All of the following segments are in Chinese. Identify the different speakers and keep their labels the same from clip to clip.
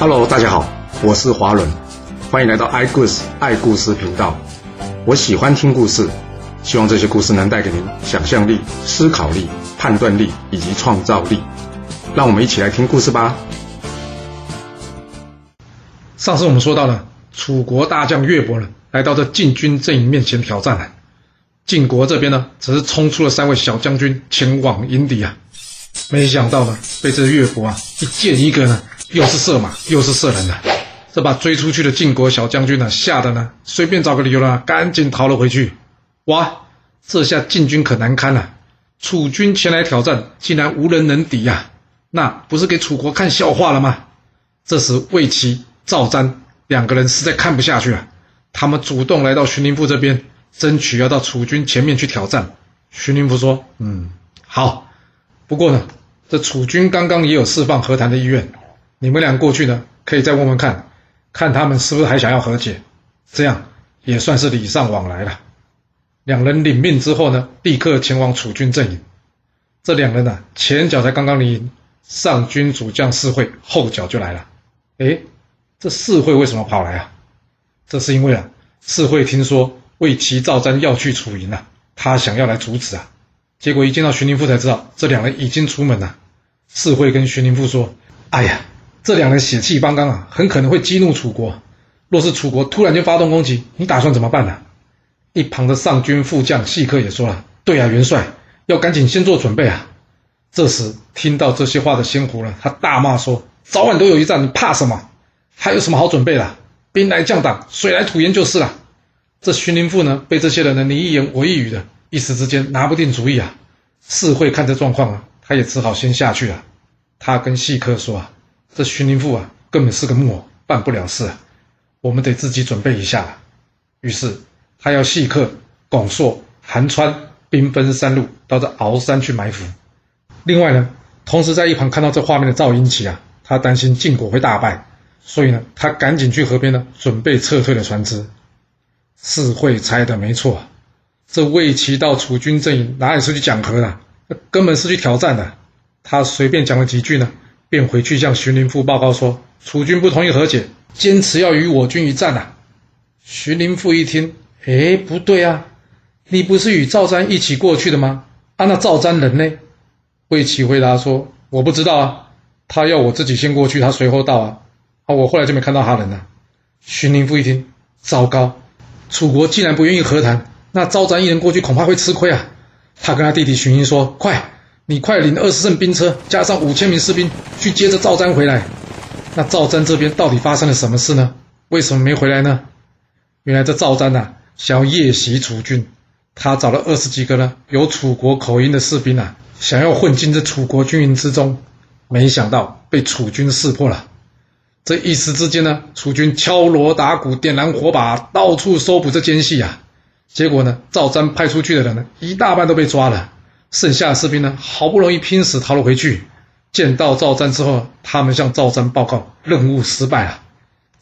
Speaker 1: Hello，大家好，我是华伦，欢迎来到爱故事爱故事频道。我喜欢听故事，希望这些故事能带给您想象力、思考力、判断力以及创造力。让我们一起来听故事吧。
Speaker 2: 上次我们说到了楚国大将岳伯呢，来到这晋军阵营面前挑战了。晋国这边呢，只是冲出了三位小将军前往迎敌啊。没想到呢，被这岳伯啊一箭一个呢，又是射马又是射人的，这把追出去的晋国小将军呢，吓得呢，随便找个理由呢，赶紧逃了回去。哇，这下晋军可难堪了。楚军前来挑战，竟然无人能敌呀，那不是给楚国看笑话了吗？这时魏齐、赵瞻两个人实在看不下去了，他们主动来到荀林父这边，争取要到楚军前面去挑战。荀林父说：“嗯，好，不过呢。”这楚军刚刚也有释放和谈的意愿，你们俩过去呢，可以再问问看，看他们是不是还想要和解，这样也算是礼尚往来了。两人领命之后呢，立刻前往楚军阵营。这两人呢，前脚才刚刚离营，上军主将士会后脚就来了。哎，这士会为什么跑来啊？这是因为啊，士会听说魏齐赵瞻要去楚营啊，他想要来阻止啊。结果一见到荀林父才知道，这两人已经出门了。士会跟荀林父说：“哎呀，这两人血气方刚啊，很可能会激怒楚国。若是楚国突然间发动攻击，你打算怎么办呢？”一旁的上军副将细客也说了：“对啊，元帅，要赶紧先做准备啊。”这时听到这些话的仙狐呢，他大骂说：“早晚都有一战，你怕什么？还有什么好准备的？兵来将挡，水来土掩就是了。”这荀林父呢，被这些人呢，你一言我一语的。一时之间拿不定主意啊！四会看这状况啊，他也只好先下去了。他跟细客说啊：“这荀林父啊，根本是个木偶，办不了事，我们得自己准备一下。”于是他要细客、巩硕、韩川兵分三路到这鳌山去埋伏。另外呢，同时在一旁看到这画面的赵英奇啊，他担心晋国会大败，所以呢，他赶紧去河边呢准备撤退的船只。是会猜的没错。这魏齐到楚军阵营哪里是去讲和的，根本是去挑战的。他随便讲了几句呢，便回去向荀林父报告说：楚军不同意和解，坚持要与我军一战呐。荀林父一听，哎，不对啊，你不是与赵瞻一起过去的吗？啊，那赵瞻人呢？魏齐回答说：我不知道啊，他要我自己先过去，他随后到啊。啊，我后来就没看到他人了。荀林父一听，糟糕，楚国既然不愿意和谈。那赵瞻一人过去恐怕会吃亏啊！他跟他弟弟荀英说：“快，你快领二十乘兵车，加上五千名士兵，去接着赵瞻回来。”那赵瞻这边到底发生了什么事呢？为什么没回来呢？原来这赵瞻呐，想要夜袭楚军，他找了二十几个呢有楚国口音的士兵啊，想要混进这楚国军营之中，没想到被楚军识破了。这一时之间呢，楚军敲锣打鼓，点燃火把，到处搜捕这奸细啊！结果呢，赵瞻派出去的人呢，一大半都被抓了，剩下的士兵呢，好不容易拼死逃了回去。见到赵瞻之后，他们向赵瞻报告任务失败了。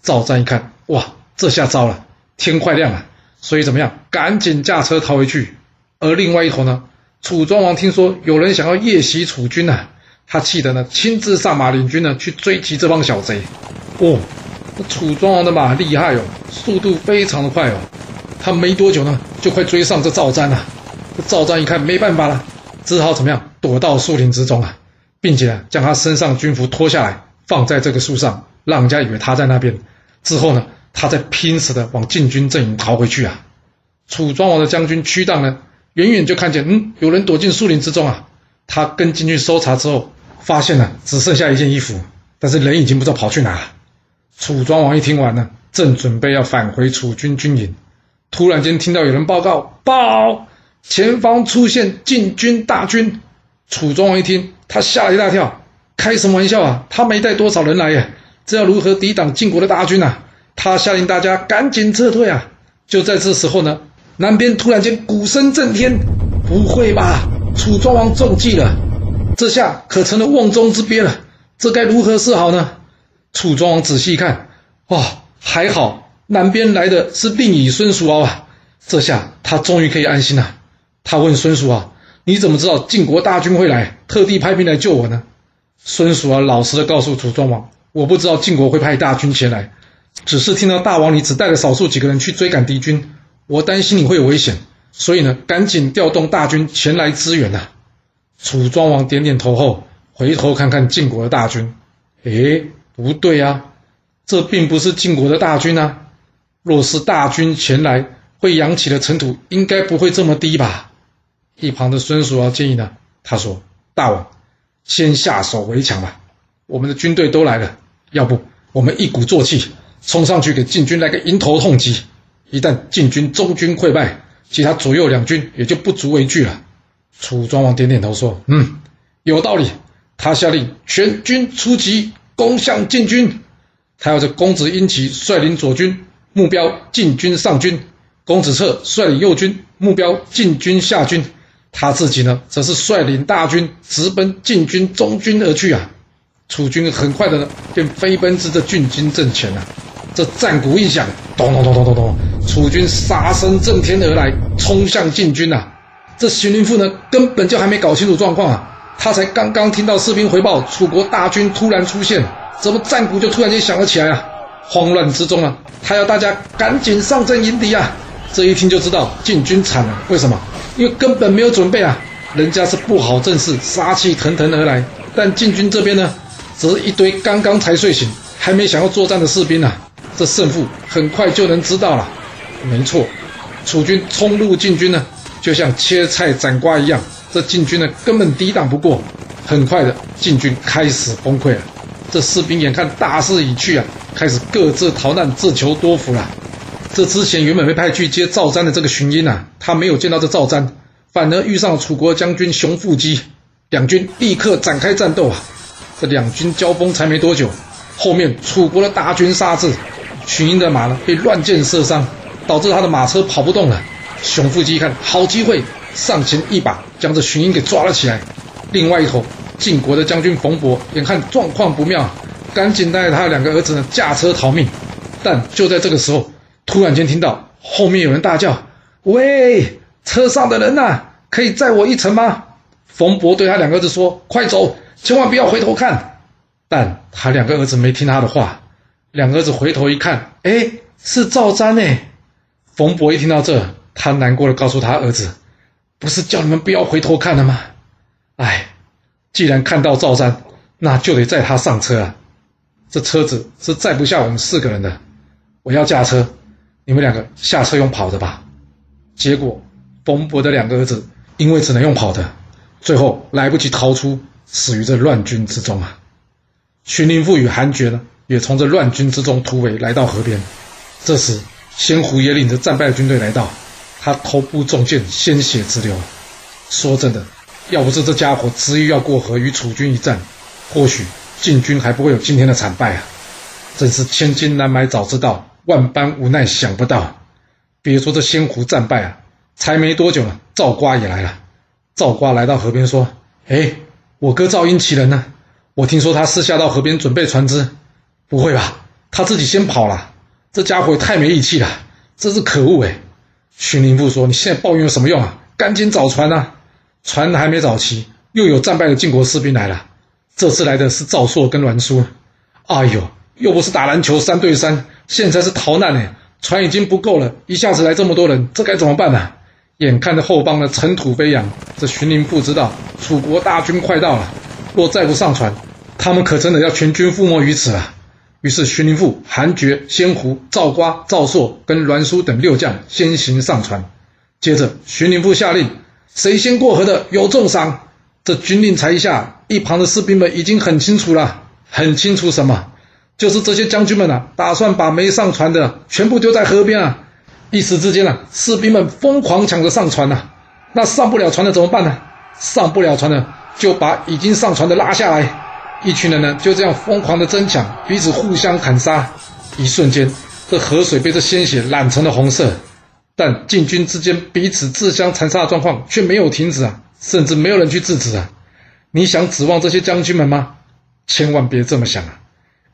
Speaker 2: 赵瞻一看，哇，这下糟了，天快亮了，所以怎么样，赶紧驾车逃回去。而另外一头呢，楚庄王听说有人想要夜袭楚军呢，他气得呢，亲自上马领军呢，去追击这帮小贼。哦，楚庄王的马厉害哦，速度非常的快哦。他没多久呢，就快追上这赵瞻了。这赵瞻一看没办法了，只好怎么样，躲到树林之中啊，并且将他身上军服脱下来，放在这个树上，让人家以为他在那边。之后呢，他再拼死的往晋军阵营逃回去啊。楚庄王的将军屈当呢，远远就看见，嗯，有人躲进树林之中啊。他跟进去搜查之后，发现了只剩下一件衣服，但是人已经不知道跑去哪了。楚庄王一听完呢，正准备要返回楚军军营。突然间听到有人报告：“报，前方出现晋军大军。”楚庄王一听，他吓了一大跳：“开什么玩笑啊？他没带多少人来呀？这要如何抵挡晋国的大军啊？”他下令大家赶紧撤退啊！就在这时候呢，南边突然间鼓声震天，不会吧？楚庄王中计了，这下可成了瓮中之鳖了。这该如何是好呢？楚庄王仔细一看，哇，还好。南边来的是令尹孙叔敖啊，这下他终于可以安心了。他问孙叔啊：“你怎么知道晋国大军会来，特地派兵来救我呢？”孙叔啊老实的告诉楚庄王：“我不知道晋国会派大军前来，只是听到大王你只带了少数几个人去追赶敌军，我担心你会有危险，所以呢，赶紧调动大军前来支援呐。”楚庄王点点头后，回头看看晋国的大军，诶，不对啊，这并不是晋国的大军啊。若是大军前来，会扬起的尘土应该不会这么低吧？一旁的孙叔敖建议呢，他说：“大王，先下手为强吧。我们的军队都来了，要不我们一鼓作气，冲上去给晋军来个迎头痛击。一旦晋军中军溃败，其他左右两军也就不足为惧了。”楚庄王点点头说：“嗯，有道理。”他下令全军出击，攻向晋军。他要这公子婴齐率领左军，目标晋军上军；公子策率领右军，目标晋军下军。他自己呢，则是率领大军直奔晋军中军而去啊！楚军很快的呢，便飞奔至这郡军阵前了。这战鼓一响，咚咚咚咚咚咚，楚军杀声震天而来，冲向晋军呐！这荀林父呢，根本就还没搞清楚状况啊，他才刚刚听到士兵回报，楚国大军突然出现，怎么战鼓就突然间响了起来啊？慌乱之中啊，他要大家赶紧上阵迎敌啊！这一听就知道晋军惨了，为什么？因为根本没有准备啊，人家是布好阵势，杀气腾腾而来，但晋军这边呢，则是一堆刚刚才睡醒，还没想要作战的士兵啊，这胜负很快就能知道了。没错，楚军冲入晋军呢。就像切菜斩瓜一样，这晋军呢根本抵挡不过。很快的，晋军开始崩溃了。这士兵眼看大势已去啊，开始各自逃难，自求多福了。这之前原本被派去接赵瞻的这个荀英呐，他没有见到这赵瞻，反而遇上了楚国将军熊富基，两军立刻展开战斗啊。这两军交锋才没多久，后面楚国的大军杀至，荀英的马呢被乱箭射伤，导致他的马车跑不动了。熊富基一看好机会，上前一把将这荀英给抓了起来。另外一头，晋国的将军冯伯眼看状况不妙，赶紧带着他的两个儿子呢驾车逃命。但就在这个时候，突然间听到后面有人大叫：“喂，车上的人呐，可以载我一程吗？”冯博对他两个儿子说：“快走，千万不要回头看。”但他两个儿子没听他的话，两个儿子回头一看，哎，是赵瞻哎。冯博一听到这。他难过的告诉他儿子：“不是叫你们不要回头看了吗？哎，既然看到赵瞻，那就得载他上车啊！这车子是载不下我们四个人的，我要驾车，你们两个下车用跑的吧。”结果，冯博的两个儿子因为只能用跑的，最后来不及逃出，死于这乱军之中啊！荀林父与韩厥呢，也从这乱军之中突围来到河边。这时，先胡也领着战败的军队来到。他头部中箭，鲜血直流。说真的，要不是这家伙执意要过河与楚军一战，或许晋军还不会有今天的惨败啊！真是千金难买早知道，万般无奈想不到。别说这仙湖战败啊，才没多久呢，赵瓜也来了。赵瓜来到河边说：“哎，我哥赵英齐人呢？我听说他私下到河边准备船只。不会吧？他自己先跑了？这家伙也太没义气了！真是可恶哎！”荀林父说：“你现在抱怨有什么用啊？赶紧找船啊！船还没找齐，又有战败的晋国士兵来了。这次来的是赵朔跟栾书。哎呦，又不是打篮球三对三，现在是逃难呢。船已经不够了，一下子来这么多人，这该怎么办呢？眼看着后方的尘土飞扬，这荀林父知道楚国大军快到了，若再不上船，他们可真的要全军覆没于此了。”于是，荀林父、韩厥、先胡、赵瓜、赵朔跟栾书等六将先行上船。接着，荀林父下令：谁先过河的有重赏。这军令才一下，一旁的士兵们已经很清楚了，很清楚什么？就是这些将军们啊，打算把没上船的全部丢在河边啊！一时之间啊，士兵们疯狂抢着上船呐。那上不了船的怎么办呢？上不了船的就把已经上船的拉下来。一群人呢就这样疯狂的争抢，彼此互相砍杀。一瞬间，这河水被这鲜血染成了红色。但晋军之间彼此自相残杀的状况却没有停止啊，甚至没有人去制止啊。你想指望这些将军们吗？千万别这么想啊！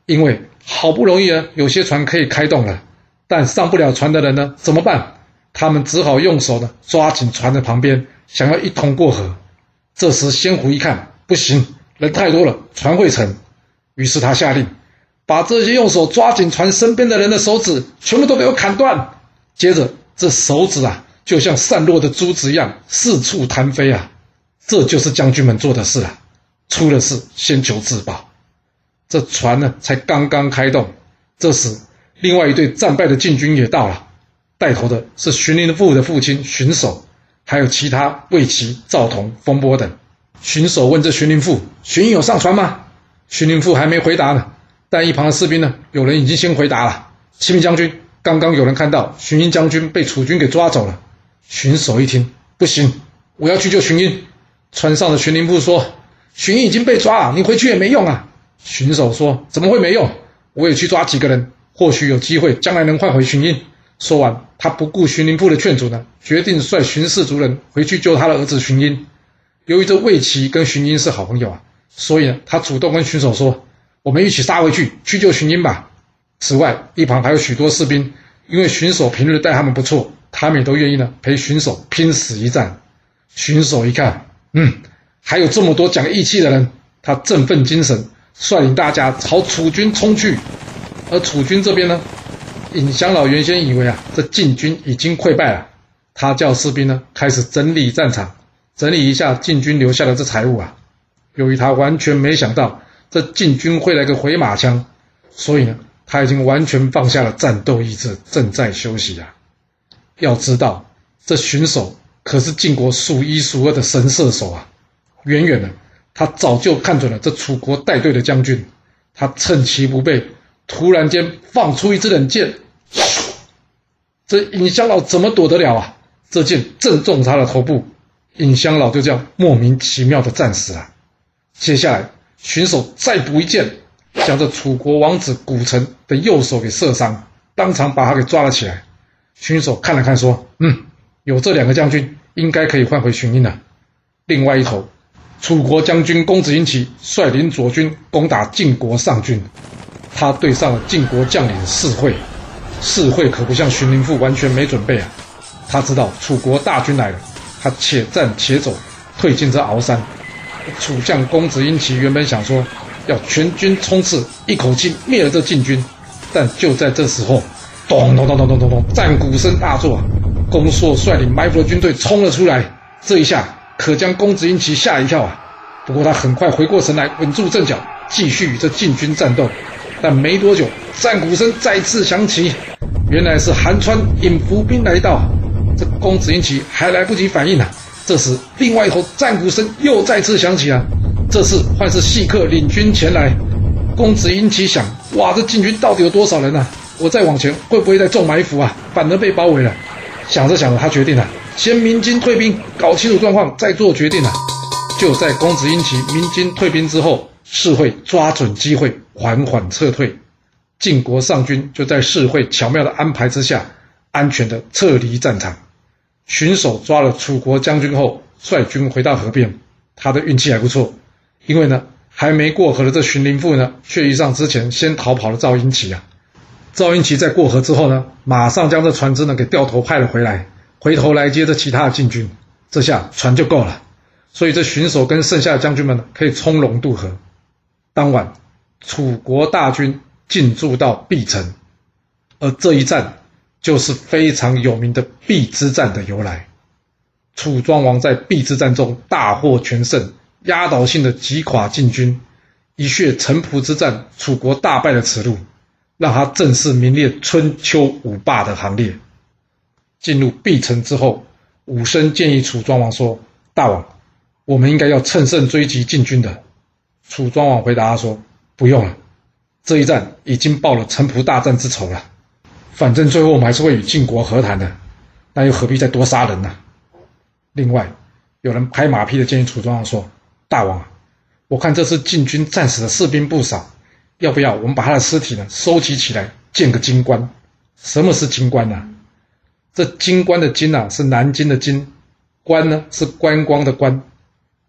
Speaker 2: 因为好不容易啊，有些船可以开动了，但上不了船的人呢，怎么办？他们只好用手呢抓紧船的旁边，想要一同过河。这时，仙狐一看，不行。人太多了，船会沉。于是他下令，把这些用手抓紧船身边的人的手指全部都给我砍断。接着，这手指啊，就像散落的珠子一样四处弹飞啊！这就是将军们做的事啊！出了事先求自保。这船呢，才刚刚开动。这时，另外一队战败的晋军也到了，带头的是荀林父的父亲荀守，还有其他魏齐、赵同、风波等。荀守问这荀林父：“荀有上船吗？”荀林父还没回答呢，但一旁的士兵呢，有人已经先回答了：“启禀将军。”刚刚有人看到荀英将军被楚军给抓走了，荀守一听不行，我要去救荀英。船上的荀林父说：“荀英已经被抓了，你回去也没用啊。”巡守说：“怎么会没用？我也去抓几个人，或许有机会将来能换回巡英。”说完，他不顾巡林部的劝阻呢，决定率巡视族人回去救他的儿子巡英。由于这魏齐跟巡英是好朋友啊，所以呢，他主动跟巡守说：“我们一起杀回去，去救巡英吧。”此外，一旁还有许多士兵，因为巡守平日待他们不错，他们也都愿意呢陪巡守拼死一战。巡守一看，嗯，还有这么多讲义气的人，他振奋精神，率领大家朝楚军冲去。而楚军这边呢，尹香老原先以为啊，这晋军已经溃败了，他叫士兵呢开始整理战场，整理一下晋军留下的这财物啊。由于他完全没想到这晋军会来个回马枪，所以呢。他已经完全放下了战斗意志，正在休息啊！要知道，这巡守可是晋国数一数二的神射手啊！远远的，他早就看准了这楚国带队的将军，他趁其不备，突然间放出一支冷箭，这尹香老怎么躲得了啊？这箭正中他的头部，尹香老就这样莫名其妙的战死了。接下来，巡守再补一箭。将这楚国王子古城的右手给射伤，当场把他给抓了起来。荀守看了看，说：“嗯，有这两个将军，应该可以换回荀英了。”另外一头，楚国将军公子婴齐率领左军攻打晋国上军，他对上了晋国将领士会。士会可不像荀林父完全没准备啊，他知道楚国大军来了，他且战且走，退进这鳌山。楚将公子婴齐原本想说。要全军冲刺，一口气灭了这晋军。但就在这时候，咚咚咚咚咚咚咚，战鼓声大作，公硕率领埋伏的军队冲了出来。这一下可将公子英奇吓一跳啊！不过他很快回过神来，稳住阵脚，继续与这晋军战斗。但没多久，战鼓声再次响起，原来是韩川引伏兵来到。这公子英奇还来不及反应呢，这时另外一头战鼓声又再次响起啊！这次换是细客领军前来，公子英奇想：哇，这晋军到底有多少人啊？我再往前会不会再中埋伏啊？反而被包围了。想着想着，他决定了，先鸣金退兵，搞清楚状况再做决定啊。就在公子婴齐鸣金退兵之后，士会抓准机会缓缓撤退，晋国上军就在士会巧妙的安排之下，安全的撤离战场。巡守抓了楚国将军后，率军回到河边，他的运气还不错。因为呢，还没过河的这荀林父呢，却遇上之前先逃跑的赵英奇啊。赵英奇在过河之后呢，马上将这船只呢给掉头派了回来，回头来接着其他的晋军，这下船就够了。所以这巡守跟剩下的将军们，可以从容渡河。当晚，楚国大军进驻到毕城，而这一战就是非常有名的毕之战的由来。楚庄王在毕之战中大获全胜。压倒性的击垮晋军，一血城濮之战，楚国大败的耻辱，让他正式名列春秋五霸的行列。进入毕城之后，武生建议楚庄王说：“大王，我们应该要乘胜追击进军的。”楚庄王回答他说：“不用了，这一战已经报了城濮大战之仇了。反正最后我们还是会与晋国和谈的，那又何必再多杀人呢？”另外，有人拍马屁的建议楚庄王说。大王，我看这次晋军战死的士兵不少，要不要我们把他的尸体呢收集起来建个金棺？什么是金棺呢？这金棺的金啊是南京的金，棺呢是观光的观，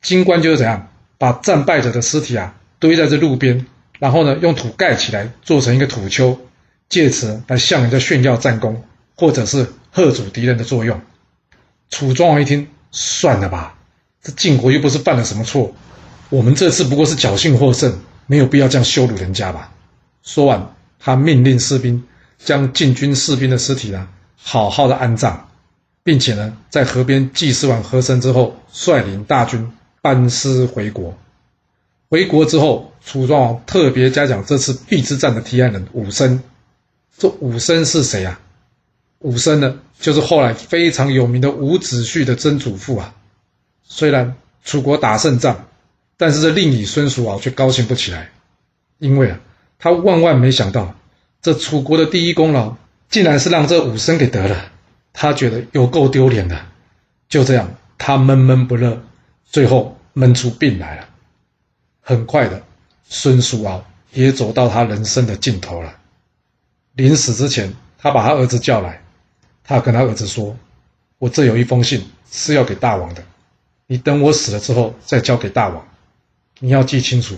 Speaker 2: 金棺就是怎样把战败者的尸体啊堆在这路边，然后呢用土盖起来做成一个土丘，借此来向人家炫耀战功，或者是吓阻敌人的作用。楚庄王一听，算了吧。这晋国又不是犯了什么错，我们这次不过是侥幸获胜，没有必要这样羞辱人家吧？说完，他命令士兵将晋军士兵的尸体呢，好好的安葬，并且呢，在河边祭祀完河神之后，率领大军班师回国。回国之后，楚庄王特别嘉奖这次邲之战的提案人武生。这武生是谁啊？武生呢，就是后来非常有名的伍子胥的曾祖父啊。虽然楚国打胜仗，但是这令尹孙叔敖却高兴不起来，因为啊，他万万没想到，这楚国的第一功劳竟然是让这武生给得了，他觉得有够丢脸的。就这样，他闷闷不乐，最后闷出病来了。很快的，孙叔敖也走到他人生的尽头了。临死之前，他把他儿子叫来，他跟他儿子说：“我这有一封信是要给大王的，你等我死了之后再交给大王。你要记清楚，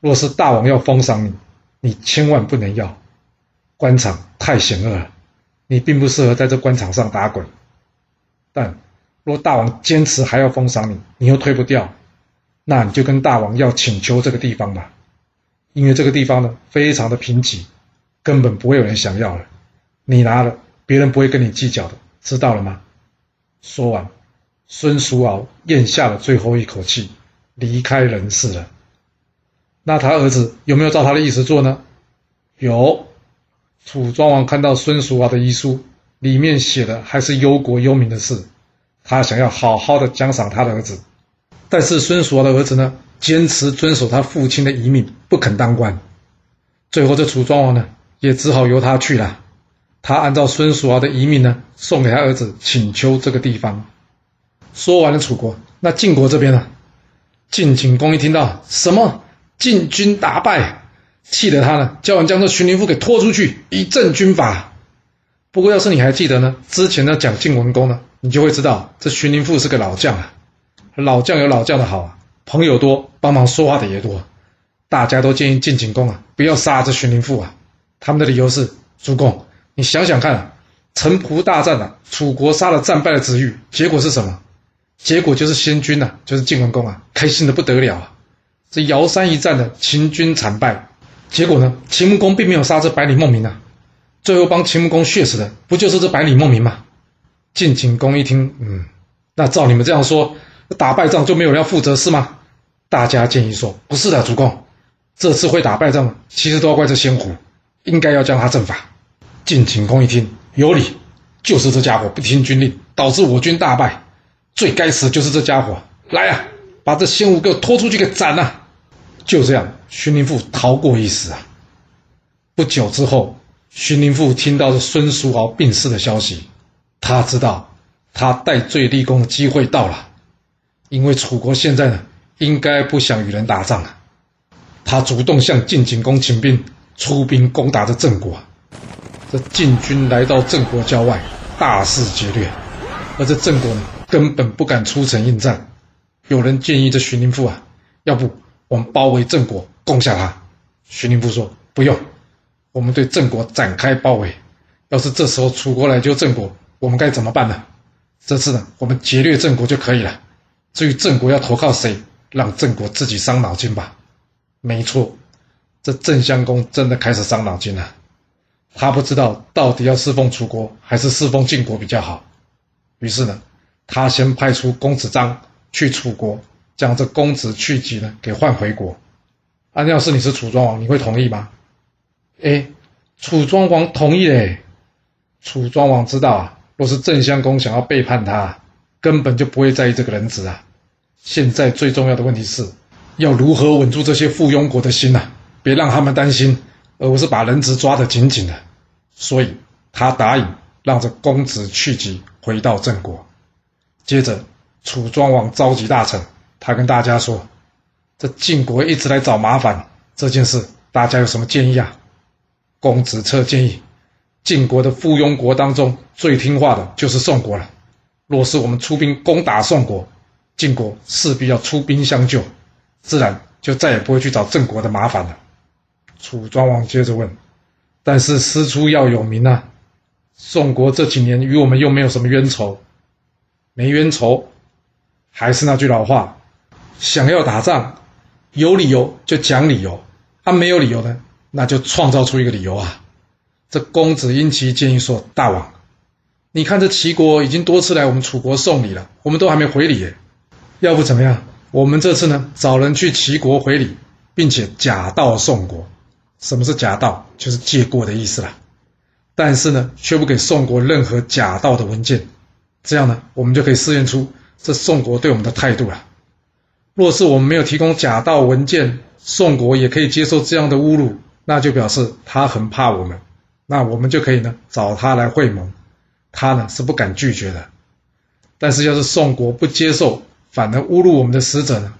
Speaker 2: 若是大王要封赏你，你千万不能要。官场太险恶了，你并不适合在这官场上打滚。但若大王坚持还要封赏你，你又推不掉。”那你就跟大王要请求这个地方吧，因为这个地方呢非常的贫瘠，根本不会有人想要了。你拿了，别人不会跟你计较的，知道了吗？说完，孙叔敖咽下了最后一口气，离开人世了。那他儿子有没有照他的意思做呢？有。楚庄王看到孙叔敖的遗书，里面写的还是忧国忧民的事，他想要好好的奖赏他的儿子。但是孙叔敖的儿子呢，坚持遵守他父亲的遗命，不肯当官。最后这楚庄王呢，也只好由他去了。他按照孙叔敖的遗命呢，送给他儿子请求这个地方。说完了楚国，那晋国这边呢？晋景公一听到什么晋军大败，气得他呢，叫人将这荀林父给拖出去，以正军法。不过要是你还记得呢，之前呢讲晋文公呢，你就会知道这荀林父是个老将啊。老将有老将的好啊，朋友多，帮忙说话的也多。大家都建议晋景公啊，不要杀这荀林父啊。他们的理由是：主公，你想想看啊，城濮大战啊，楚国杀了战败的子玉，结果是什么？结果就是先君呐，就是晋文公啊，开心的不得了啊。这尧山一战的秦军惨败，结果呢，秦穆公并没有杀这百里孟明啊，最后帮秦穆公血死的，不就是这百里孟明吗？晋景公一听，嗯，那照你们这样说。打败仗就没有人要负责是吗？大家建议说不是的，主公，这次会打败仗，其实都要怪这仙狐，应该要将他正法。晋景公一听有理，就是这家伙不听军令，导致我军大败，最该死就是这家伙。来呀，把这仙狐给我拖出去给斩了。就这样，荀林父逃过一死啊。不久之后，荀林父听到这孙叔敖病逝的消息，他知道他戴罪立功的机会到了。因为楚国现在呢，应该不想与人打仗了，他主动向晋景公请兵，出兵攻打这郑国。这晋军来到郑国郊外，大肆劫掠，而这郑国呢，根本不敢出城应战。有人建议这荀林父啊，要不我们包围郑国，攻下他。徐林父说：“不用，我们对郑国展开包围。要是这时候楚国来救郑国，我们该怎么办呢？这次呢，我们劫掠郑国就可以了。”至于郑国要投靠谁，让郑国自己伤脑筋吧。没错，这郑襄公真的开始伤脑筋了。他不知道到底要侍奉楚国还是侍奉晋国比较好。于是呢，他先派出公子章去楚国，将这公子去疾呢给换回国。按要是你是楚庄王，你会同意吗？哎，楚庄王同意嘞。楚庄王知道啊，若是郑襄公想要背叛他。根本就不会在意这个人质啊！现在最重要的问题是，要如何稳住这些附庸国的心呐？别让他们担心，而不是把人质抓得紧紧的。所以，他答应让这公子去疾回到郑国。接着，楚庄王召集大臣，他跟大家说：“这晋国一直来找麻烦，这件事大家有什么建议啊？”公子策建议，晋国的附庸国当中最听话的就是宋国了。若是我们出兵攻打宋国，晋国势必要出兵相救，自然就再也不会去找郑国的麻烦了。楚庄王接着问：“但是师出要有名啊，宋国这几年与我们又没有什么冤仇，没冤仇，还是那句老话，想要打仗，有理由就讲理由，他没有理由的，那就创造出一个理由啊！这公子婴齐建议说：“大王，你看这齐国已经多次来我们楚国送礼了，我们都还没回礼耶。要不怎么样？我们这次呢，找人去齐国回礼，并且假道宋国。什么是假道？就是借过的意思啦。但是呢，却不给宋国任何假道的文件。这样呢，我们就可以试验出这宋国对我们的态度了。若是我们没有提供假道文件，宋国也可以接受这样的侮辱，那就表示他很怕我们。”那我们就可以呢找他来会盟，他呢是不敢拒绝的。但是要是宋国不接受，反而侮辱我们的使者呢，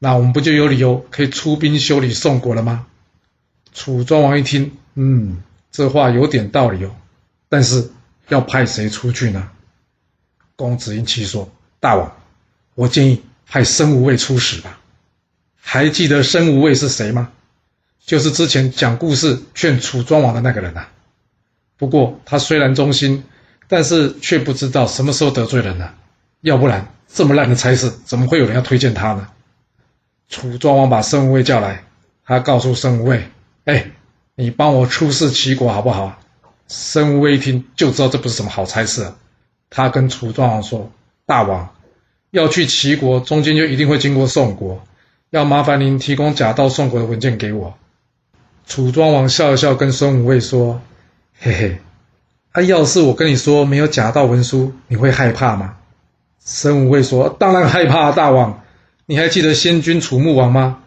Speaker 2: 那我们不就有理由可以出兵修理宋国了吗？楚庄王一听，嗯，这话有点道理哦。但是要派谁出去呢？公子婴齐说：“大王，我建议派申无畏出使吧。还记得申无畏是谁吗？就是之前讲故事劝楚庄王的那个人呐。”不过他虽然忠心，但是却不知道什么时候得罪人了。要不然这么烂的差事，怎么会有人要推荐他呢？楚庄王把申无畏叫来，他告诉申无畏：“哎，你帮我出使齐国好不好？”申无畏一听就知道这不是什么好差事，他跟楚庄王说：“大王要去齐国，中间就一定会经过宋国，要麻烦您提供假到宋国的文件给我。”楚庄王笑了笑，跟孙无畏说。嘿嘿，啊，要是我跟你说没有假道文书，你会害怕吗？孙无畏说：“当然害怕，大王。你还记得先君楚穆王吗？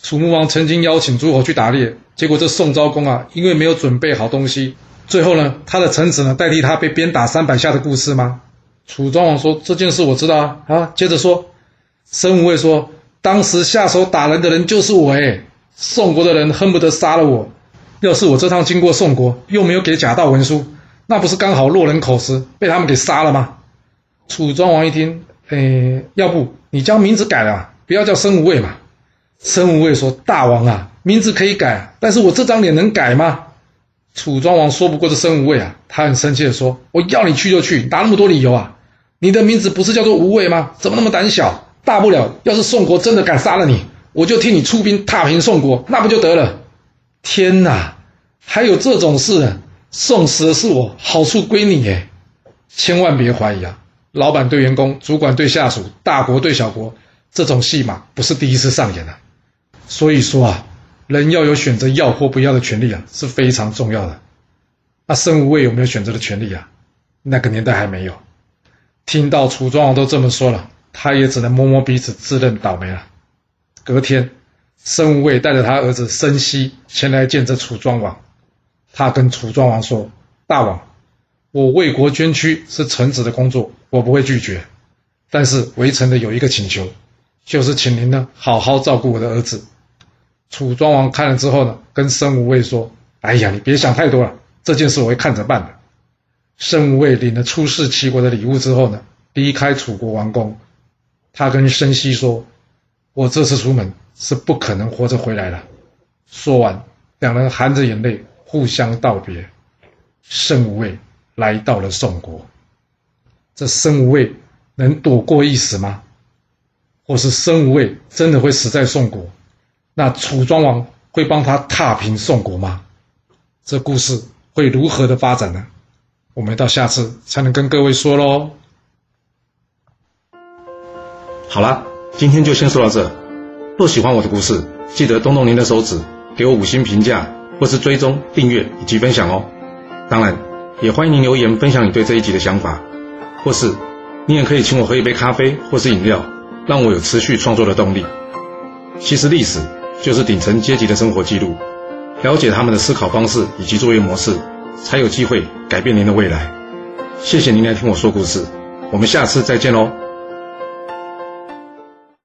Speaker 2: 楚穆王曾经邀请诸侯去打猎，结果这宋昭公啊，因为没有准备好东西，最后呢，他的臣子呢代替他被鞭打三百下的故事吗？”楚庄王说：“这件事我知道啊。”啊，接着说，申无畏说：“当时下手打人的人就是我，哎，宋国的人恨不得杀了我。”要是我这趟经过宋国，又没有给假道文书，那不是刚好落人口实，被他们给杀了吗？楚庄王一听，诶，要不你将名字改了，不要叫申无畏嘛。申无畏说：“大王啊，名字可以改，但是我这张脸能改吗？”楚庄王说不过这申无畏啊，他很生气的说：“我要你去就去，拿那么多理由啊？你的名字不是叫做无畏吗？怎么那么胆小？大不了要是宋国真的敢杀了你，我就替你出兵踏平宋国，那不就得了？”天哪，还有这种事！送死的是我，好处归你耶！千万别怀疑啊，老板对员工，主管对下属，大国对小国，这种戏码不是第一次上演了。所以说啊，人要有选择要或不要的权利啊，是非常重要的。那申无畏有没有选择的权利啊？那个年代还没有。听到楚庄王都这么说了，他也只能摸摸鼻子，自认倒霉了。隔天。申无畏带着他儿子申息前来见这楚庄王，他跟楚庄王说：“大王，我为国捐躯是臣子的工作，我不会拒绝。但是围城的有一个请求，就是请您呢好好照顾我的儿子。”楚庄王看了之后呢，跟申无畏说：“哎呀，你别想太多了，这件事我会看着办的。”申无畏领了出使齐国的礼物之后呢，离开楚国王宫，他跟申息说：“我这次出门。”是不可能活着回来了。说完，两人含着眼泪互相道别。申无畏来到了宋国。这申无畏能躲过一死吗？或是申无畏真的会死在宋国？那楚庄王会帮他踏平宋国吗？这故事会如何的发展呢？我们到下次才能跟各位说喽。
Speaker 1: 好了，今天就先说到这。若喜欢我的故事，记得动动您的手指，给我五星评价，或是追踪、订阅以及分享哦。当然，也欢迎您留言分享你对这一集的想法，或是你也可以请我喝一杯咖啡或是饮料，让我有持续创作的动力。其实历史就是顶层阶级的生活记录，了解他们的思考方式以及作业模式，才有机会改变您的未来。谢谢您来听我说故事，我们下次再见喽。